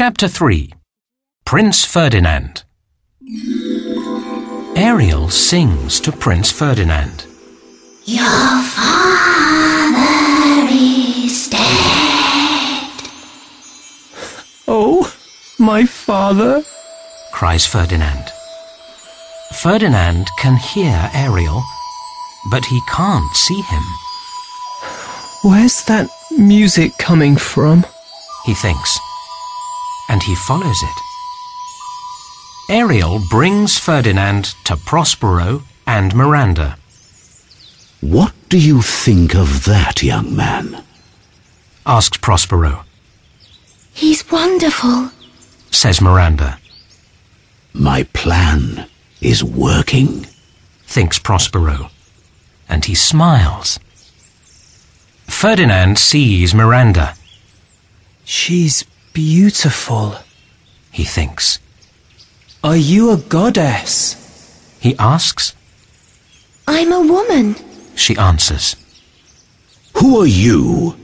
Chapter 3 Prince Ferdinand Ariel sings to Prince Ferdinand. Your father is dead. Oh, my father? cries Ferdinand. Ferdinand can hear Ariel, but he can't see him. Where's that music coming from? He thinks, and he follows it. Ariel brings Ferdinand to Prospero and Miranda. What do you think of that, young man? Asks Prospero, He's wonderful. says Miranda. My plan is working. thinks Prospero, and he smiles. Ferdinand sees Miranda, She's beautiful. he thinks. Are you a goddess? He asks, I'm a woman. she answers. Who are you?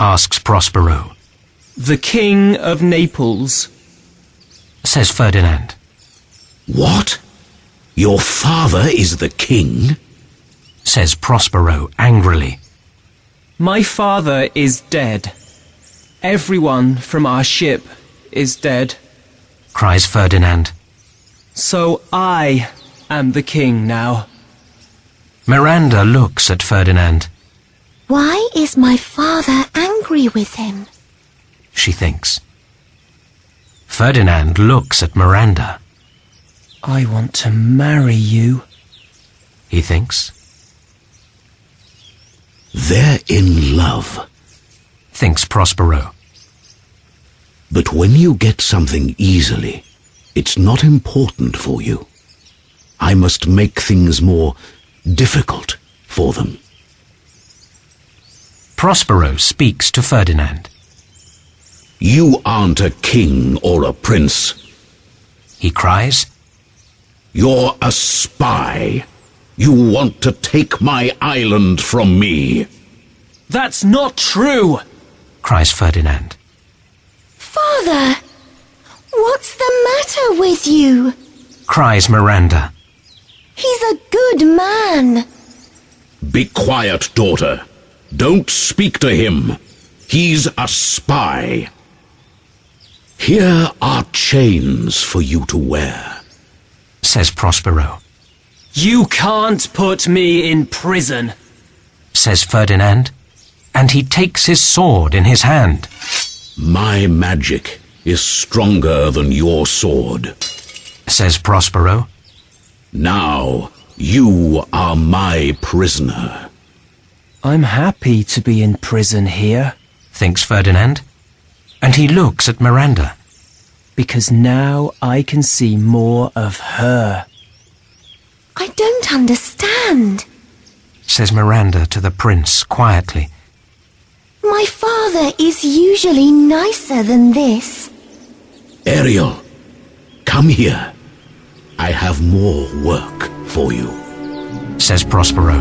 Asks Prospero, The King of Naples. says Ferdinand. What? Your father is the king? Says Prospero angrily. My father is dead. Everyone from our ship is dead. Cries Ferdinand. So I am the king now. Miranda looks at Ferdinand. Why is my father angry with him? She thinks. Ferdinand looks at Miranda. I want to marry you. He thinks. They're in love. Thinks Prospero. But when you get something easily, it's not important for you. I must make things more difficult for them. Prospero speaks to Ferdinand. You aren't a king or a prince. He cries. You're a spy. You want to take my island from me. That's not true! Cries Ferdinand. Father! What's the matter with you? Cries Miranda. He's a good man. Be quiet, daughter. Don't speak to him. He's a spy. Here are chains for you to wear. Says Prospero. You can't put me in prison. Says Ferdinand. And he takes his sword in his hand. My magic is stronger than your sword. Says Prospero. Now you are my prisoner. I'm happy to be in prison here Thinks Ferdinand. And he looks at Miranda. because now I can see more of her. I don't understand. Says Miranda to the prince quietly. My father is usually nicer than this. Ariel, come here. I have more work for you. Says Prospero.